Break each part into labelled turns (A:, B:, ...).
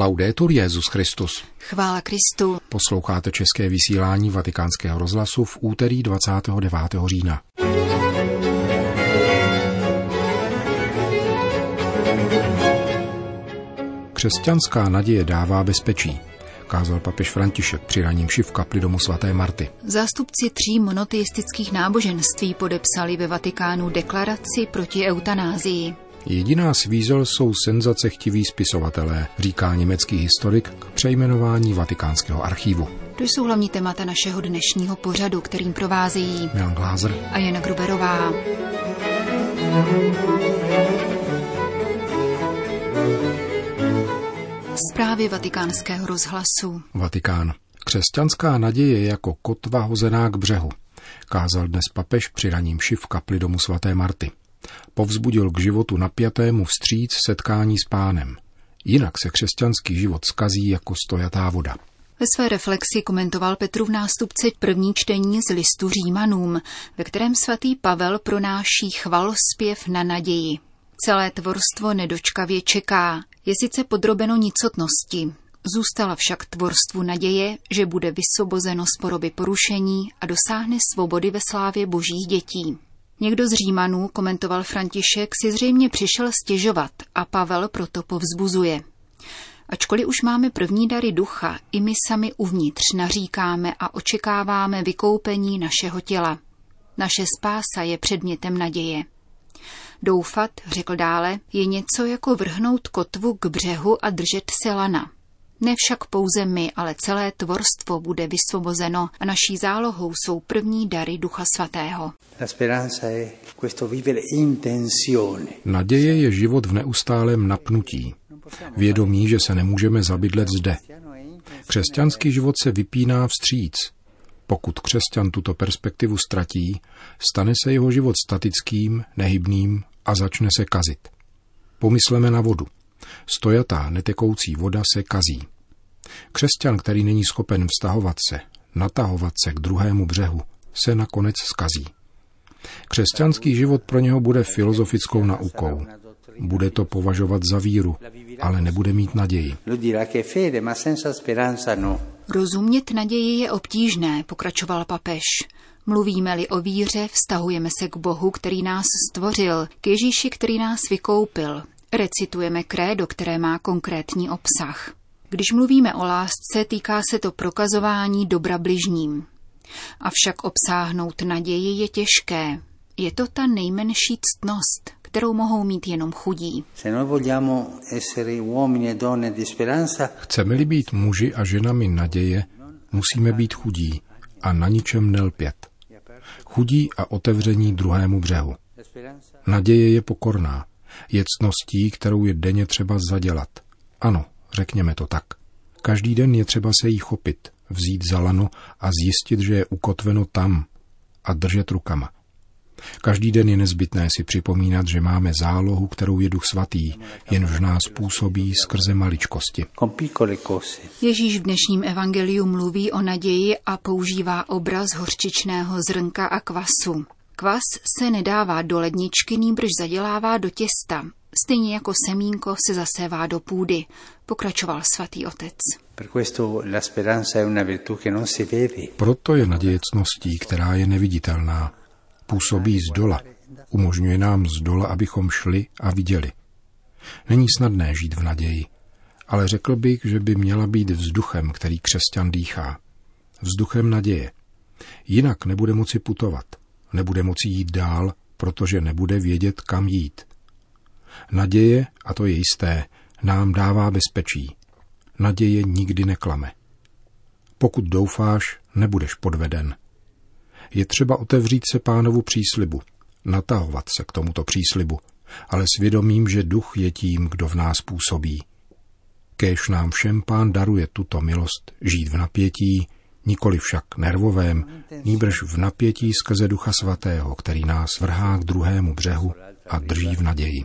A: Laudetur Jezus Christus.
B: Chvála Kristu.
A: Posloucháte české vysílání Vatikánského rozhlasu v úterý 29. října. Křesťanská naděje dává bezpečí, kázal papež František při raním v kapli domu svaté Marty.
B: Zástupci tří monoteistických náboženství podepsali ve Vatikánu deklaraci proti eutanázii.
A: Jediná svízel jsou senzacechtiví spisovatelé, říká německý historik k přejmenování Vatikánského archívu.
B: To jsou hlavní témata našeho dnešního pořadu, kterým provázejí
A: Milan Glázer
B: a Jana Gruberová. Zprávy vatikánského rozhlasu.
A: Vatikán. Křesťanská naděje je jako kotva hozená k břehu, kázal dnes papež při raním v kapli domu svaté Marty. Povzbudil k životu napjatému vstříc setkání s pánem. Jinak se křesťanský život skazí jako stojatá voda.
B: Ve své reflexi komentoval Petru v nástupci první čtení z listu Římanům, ve kterém svatý Pavel pronáší chvalospěv na naději. Celé tvorstvo nedočkavě čeká, je sice podrobeno nicotnosti, zůstala však tvorstvu naděje, že bude vysvobozeno z poroby porušení a dosáhne svobody ve slávě božích dětí. Někdo z Římanů, komentoval František, si zřejmě přišel stěžovat a Pavel proto povzbuzuje. Ačkoliv už máme první dary ducha, i my sami uvnitř naříkáme a očekáváme vykoupení našeho těla. Naše spása je předmětem naděje. Doufat, řekl dále, je něco jako vrhnout kotvu k břehu a držet se lana. Ne však pouze my, ale celé tvorstvo bude vysvobozeno a naší zálohou jsou první dary Ducha Svatého.
A: Naděje je život v neustálém napnutí. Vědomí, že se nemůžeme zabydlet zde. Křesťanský život se vypíná vstříc. Pokud křesťan tuto perspektivu ztratí, stane se jeho život statickým, nehybným a začne se kazit. Pomysleme na vodu. Stojatá, netekoucí voda se kazí. Křesťan, který není schopen vztahovat se, natahovat se k druhému břehu, se nakonec skazí. Křesťanský život pro něho bude filozofickou naukou. Bude to považovat za víru, ale nebude mít naději.
B: No. Rozumět naději je obtížné, pokračoval papež. Mluvíme-li o víře, vztahujeme se k Bohu, který nás stvořil, k Ježíši, který nás vykoupil. Recitujeme krédo, které má konkrétní obsah. Když mluvíme o lásce, týká se to prokazování dobra bližním. Avšak obsáhnout naději je těžké. Je to ta nejmenší ctnost, kterou mohou mít jenom chudí.
A: E Chceme-li být muži a ženami naděje, musíme být chudí a na ničem nelpět. Chudí a otevření druhému břehu. Naděje je pokorná. Je ctností, kterou je denně třeba zadělat. Ano, řekněme to tak. Každý den je třeba se jí chopit, vzít za lano a zjistit, že je ukotveno tam a držet rukama. Každý den je nezbytné si připomínat, že máme zálohu, kterou je Duch Svatý, jen v nás působí skrze maličkosti.
B: Ježíš v dnešním evangeliu mluví o naději a používá obraz hořčičného zrnka a kvasu. Kvas se nedává do ledničky, nýbrž zadělává do těsta, stejně jako semínko se zasévá do půdy, pokračoval svatý otec.
A: Proto je naděje cností, která je neviditelná. Působí z dola. Umožňuje nám z dola, abychom šli a viděli. Není snadné žít v naději, ale řekl bych, že by měla být vzduchem, který křesťan dýchá. Vzduchem naděje. Jinak nebude moci putovat, nebude moci jít dál, protože nebude vědět, kam jít. Naděje, a to je jisté, nám dává bezpečí. Naděje nikdy neklame. Pokud doufáš, nebudeš podveden. Je třeba otevřít se pánovu příslibu, natahovat se k tomuto příslibu, ale svědomím, že duch je tím, kdo v nás působí. Kéž nám všem pán daruje tuto milost žít v napětí, nikoli však nervovém, nýbrž v napětí skrze Ducha Svatého, který nás vrhá k druhému břehu a drží v naději.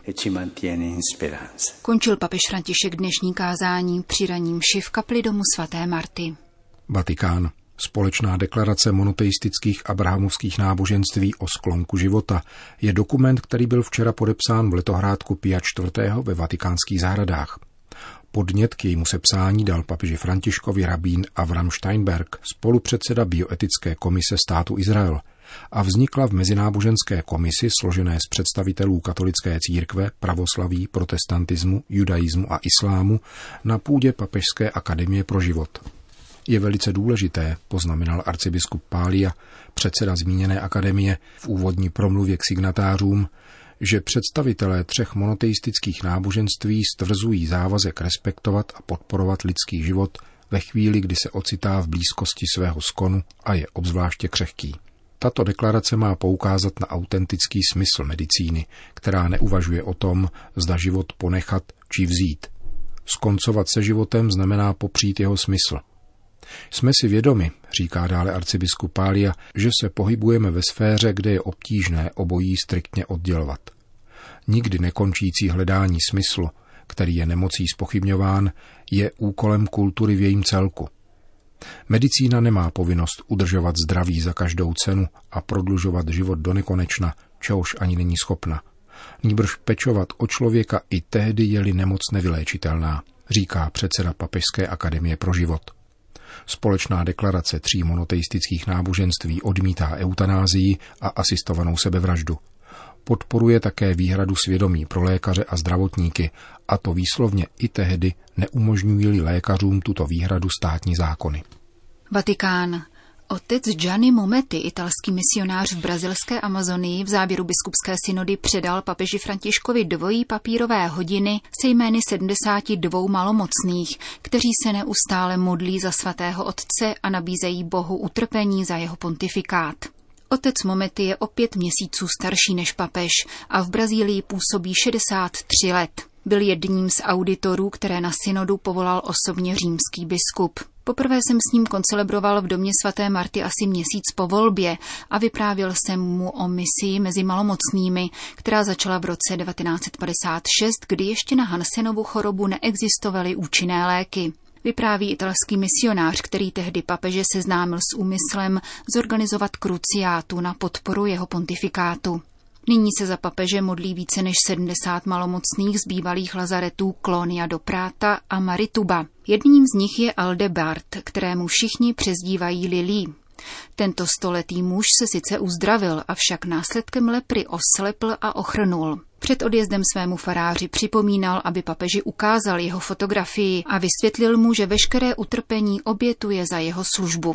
B: Končil papež František dnešní kázání při raním v kapli domu svaté Marty.
A: Vatikán. Společná deklarace monoteistických abrahamovských náboženství o sklonku života je dokument, který byl včera podepsán v letohrádku Pia IV. ve vatikánských zahradách. Podnět k jejímu sepsání dal papeži Františkovi rabín Avram Steinberg, spolupředseda bioetické komise státu Izrael, a vznikla v mezináboženské komisi složené z představitelů katolické církve, pravoslaví, protestantismu, judaismu a islámu na půdě Papežské akademie pro život. Je velice důležité, poznamenal arcibiskup Pália, předseda zmíněné akademie, v úvodní promluvě k signatářům, že představitelé třech monoteistických náboženství stvrzují závazek respektovat a podporovat lidský život ve chvíli, kdy se ocitá v blízkosti svého skonu a je obzvláště křehký. Tato deklarace má poukázat na autentický smysl medicíny, která neuvažuje o tom, zda život ponechat či vzít. Skoncovat se životem znamená popřít jeho smysl. Jsme si vědomi, říká dále arcibiskup Pália, že se pohybujeme ve sféře, kde je obtížné obojí striktně oddělovat. Nikdy nekončící hledání smyslu, který je nemocí spochybňován, je úkolem kultury v jejím celku. Medicína nemá povinnost udržovat zdraví za každou cenu a prodlužovat život do nekonečna, čehož ani není schopna. Nýbrž pečovat o člověka i tehdy je-li nemoc nevyléčitelná, říká předseda Papežské akademie pro život. Společná deklarace tří monoteistických náboženství odmítá eutanázii a asistovanou sebevraždu. Podporuje také výhradu svědomí pro lékaře a zdravotníky, a to výslovně i tehdy neumožňují lékařům tuto výhradu státní zákony.
B: Vatikán. Otec Gianni Mometti, italský misionář v brazilské Amazonii, v záběru biskupské synody předal papeži Františkovi dvojí papírové hodiny se jmény 72 malomocných, kteří se neustále modlí za svatého otce a nabízejí Bohu utrpení za jeho pontifikát. Otec Mometti je o pět měsíců starší než papež a v Brazílii působí 63 let. Byl jedním z auditorů, které na synodu povolal osobně římský biskup. Poprvé jsem s ním koncelebroval v domě svaté Marty asi měsíc po volbě a vyprávěl jsem mu o misi mezi malomocnými, která začala v roce 1956, kdy ještě na Hansenovu chorobu neexistovaly účinné léky. Vypráví italský misionář, který tehdy papeže seznámil s úmyslem zorganizovat kruciátu na podporu jeho pontifikátu. Nyní se za papeže modlí více než 70 malomocných z bývalých lazaretů Klonia do Práta a Marituba. Jedním z nich je Aldebart, kterému všichni přezdívají Lili. Tento stoletý muž se sice uzdravil, avšak následkem lepry oslepl a ochrnul. Před odjezdem svému faráři připomínal, aby papeži ukázal jeho fotografii a vysvětlil mu, že veškeré utrpení obětuje za jeho službu.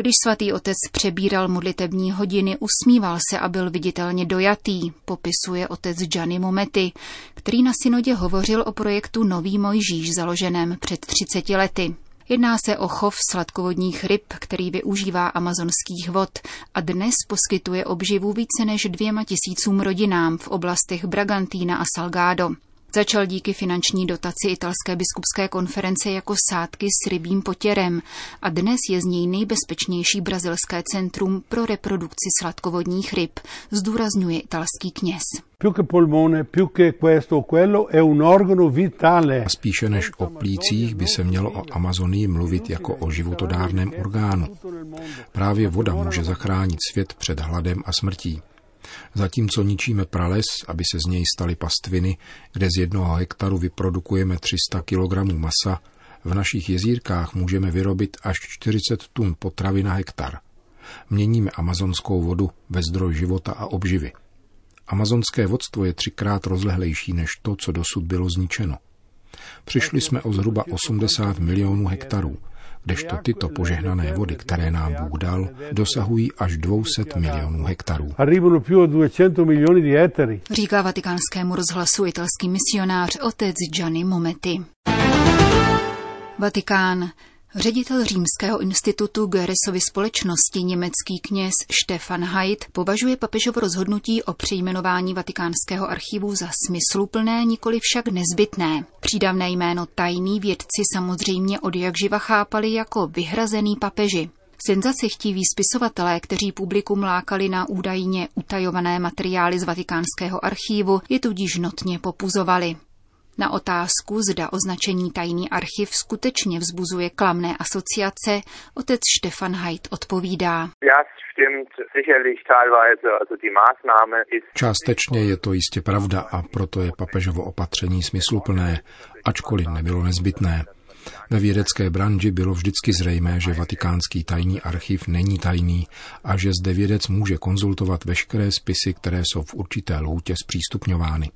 B: Když svatý otec přebíral modlitební hodiny, usmíval se a byl viditelně dojatý, popisuje otec Gianni Mometti, který na synodě hovořil o projektu Nový Mojžíš založeném před 30 lety. Jedná se o chov sladkovodních ryb, který využívá amazonských vod a dnes poskytuje obživu více než dvěma tisícům rodinám v oblastech Bragantína a Salgado. Začal díky finanční dotaci italské biskupské konference jako sádky s rybím potěrem a dnes je z něj nejbezpečnější brazilské centrum pro reprodukci sladkovodních ryb, zdůrazňuje italský kněz.
A: A spíše než o plících by se mělo o Amazonii mluvit jako o životodárném orgánu. Právě voda může zachránit svět před hladem a smrtí. Zatímco ničíme prales, aby se z něj staly pastviny, kde z jednoho hektaru vyprodukujeme 300 kg masa, v našich jezírkách můžeme vyrobit až 40 tun potravy na hektar. Měníme amazonskou vodu ve zdroj života a obživy. Amazonské vodstvo je třikrát rozlehlejší než to, co dosud bylo zničeno. Přišli jsme o zhruba 80 milionů hektarů, kdežto tyto požehnané vody, které nám Bůh dal, dosahují až 200 milionů hektarů.
B: Říká vatikánskému rozhlasu italský misionář otec Gianni Mometti. Vatikán. Ředitel Římského institutu Goeresovy společnosti německý kněz Stefan Haidt považuje papežovo rozhodnutí o přejmenování vatikánského archivu za smysluplné, nikoli však nezbytné. Přídavné jméno tajný vědci samozřejmě od jak živa chápali jako vyhrazený papeži. Senzaci chtiví spisovatelé, kteří publikum lákali na údajně utajované materiály z vatikánského archívu, je tudíž notně popuzovali. Na otázku, zda označení tajný archiv skutečně vzbuzuje klamné asociace, otec Stefan Haidt odpovídá.
A: Částečně je to jistě pravda a proto je papežovo opatření smysluplné, ačkoliv nebylo nezbytné. Ve vědecké branži bylo vždycky zřejmé, že vatikánský tajný archiv není tajný a že zde vědec může konzultovat veškeré spisy, které jsou v určité loutě zpřístupňovány.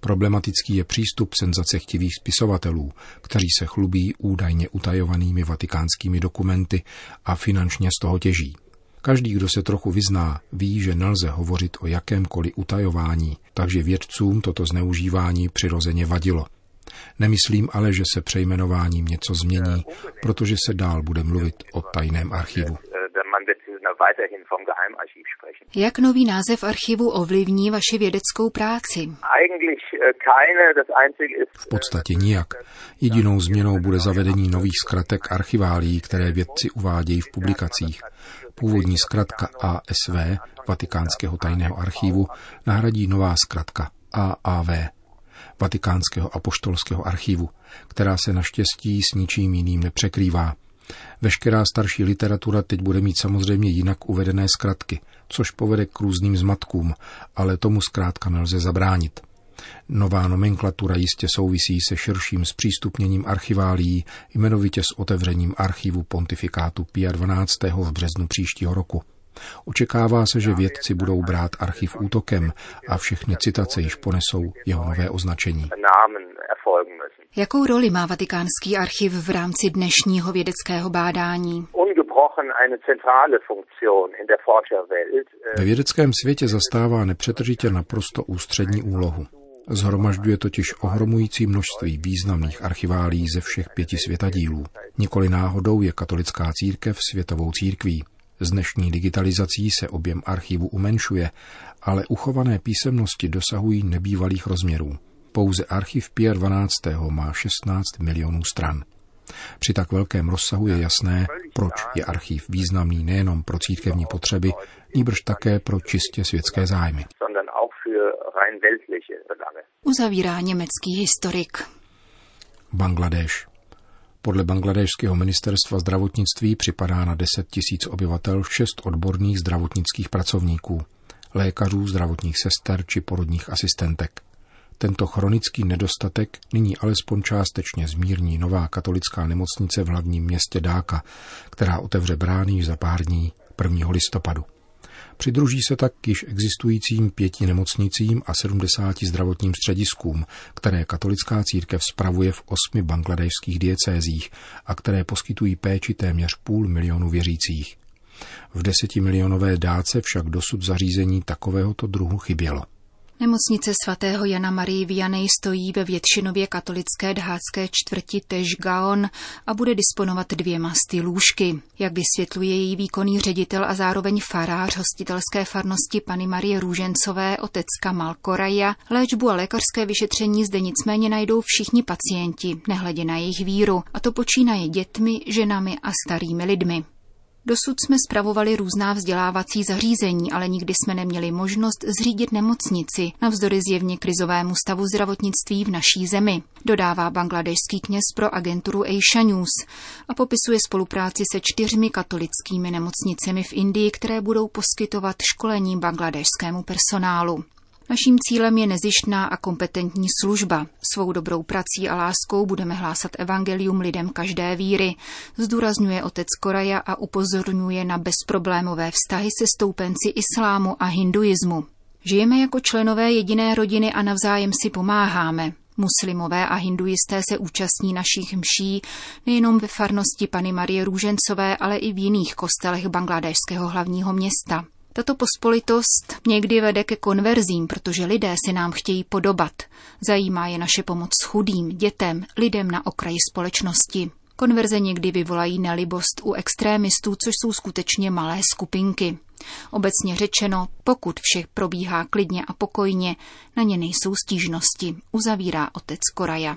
A: Problematický je přístup senzacechtivých spisovatelů, kteří se chlubí údajně utajovanými vatikánskými dokumenty a finančně z toho těží. Každý, kdo se trochu vyzná, ví, že nelze hovořit o jakémkoliv utajování, takže vědcům toto zneužívání přirozeně vadilo. Nemyslím ale, že se přejmenováním něco změní, protože se dál bude mluvit o tajném archivu.
B: Jak nový název archivu ovlivní vaši vědeckou práci?
A: V podstatě nijak. Jedinou změnou bude zavedení nových zkratek archiválií, které vědci uvádějí v publikacích. Původní zkratka ASV, Vatikánského tajného archivu, nahradí nová zkratka AAV, Vatikánského apoštolského archivu, která se naštěstí s ničím jiným nepřekrývá. Veškerá starší literatura teď bude mít samozřejmě jinak uvedené zkratky, což povede k různým zmatkům, ale tomu zkrátka nelze zabránit. Nová nomenklatura jistě souvisí se širším zpřístupněním archiválií, jmenovitě s otevřením archivu pontifikátu Pia 12. v březnu příštího roku. Očekává se, že vědci budou brát archiv útokem a všechny citace již ponesou jeho nové označení.
B: Jakou roli má vatikánský archiv v rámci dnešního vědeckého bádání?
A: Ve vědeckém světě zastává nepřetržitě naprosto ústřední úlohu. Zhromažďuje totiž ohromující množství významných archiválí ze všech pěti světadílů. Nikoli náhodou je katolická církev světovou církví. S dnešní digitalizací se objem archivu umenšuje, ale uchované písemnosti dosahují nebývalých rozměrů. Pouze archiv Pia 12. má 16 milionů stran. Při tak velkém rozsahu je jasné, proč je archiv významný nejenom pro církevní potřeby, nýbrž také pro čistě světské zájmy.
B: Uzavírá německý historik.
A: Bangladeš. Podle bangladešského ministerstva zdravotnictví připadá na 10 tisíc obyvatel šest odborných zdravotnických pracovníků, lékařů, zdravotních sester či porodních asistentek. Tento chronický nedostatek nyní alespoň částečně zmírní nová katolická nemocnice v hlavním městě Dáka, která otevře brány za pár dní 1. listopadu. Přidruží se tak již existujícím pěti nemocnicím a 70 zdravotním střediskům, které katolická církev spravuje v osmi bangladešských diecézích a které poskytují péči téměř půl milionu věřících. V desetimilionové dáce však dosud zařízení takovéhoto druhu chybělo.
B: Nemocnice svatého Jana Marie Vianney stojí ve většinově katolické dhácké čtvrti Gaon a bude disponovat dvěma sty lůžky. Jak vysvětluje její výkonný ředitel a zároveň farář hostitelské farnosti Pany Marie Růžencové, otec Kamal Koraja, léčbu a lékařské vyšetření zde nicméně najdou všichni pacienti, nehledě na jejich víru, a to počínaje dětmi, ženami a starými lidmi. Dosud jsme spravovali různá vzdělávací zařízení, ale nikdy jsme neměli možnost zřídit nemocnici, navzdory zjevně krizovému stavu zdravotnictví v naší zemi, dodává bangladešský kněz pro agenturu Asia News a popisuje spolupráci se čtyřmi katolickými nemocnicemi v Indii, které budou poskytovat školení bangladešskému personálu. Naším cílem je nezištná a kompetentní služba. Svou dobrou prací a láskou budeme hlásat evangelium lidem každé víry, zdůrazňuje otec Koraja a upozorňuje na bezproblémové vztahy se stoupenci islámu a hinduismu. Žijeme jako členové jediné rodiny a navzájem si pomáháme. Muslimové a hinduisté se účastní našich mší nejenom ve farnosti Pany Marie Růžencové, ale i v jiných kostelech bangladešského hlavního města. Tato pospolitost někdy vede ke konverzím, protože lidé si nám chtějí podobat. Zajímá je naše pomoc chudým, dětem, lidem na okraji společnosti. Konverze někdy vyvolají nelibost u extrémistů, což jsou skutečně malé skupinky. Obecně řečeno, pokud vše probíhá klidně a pokojně, na ně nejsou stížnosti, uzavírá otec Koraja.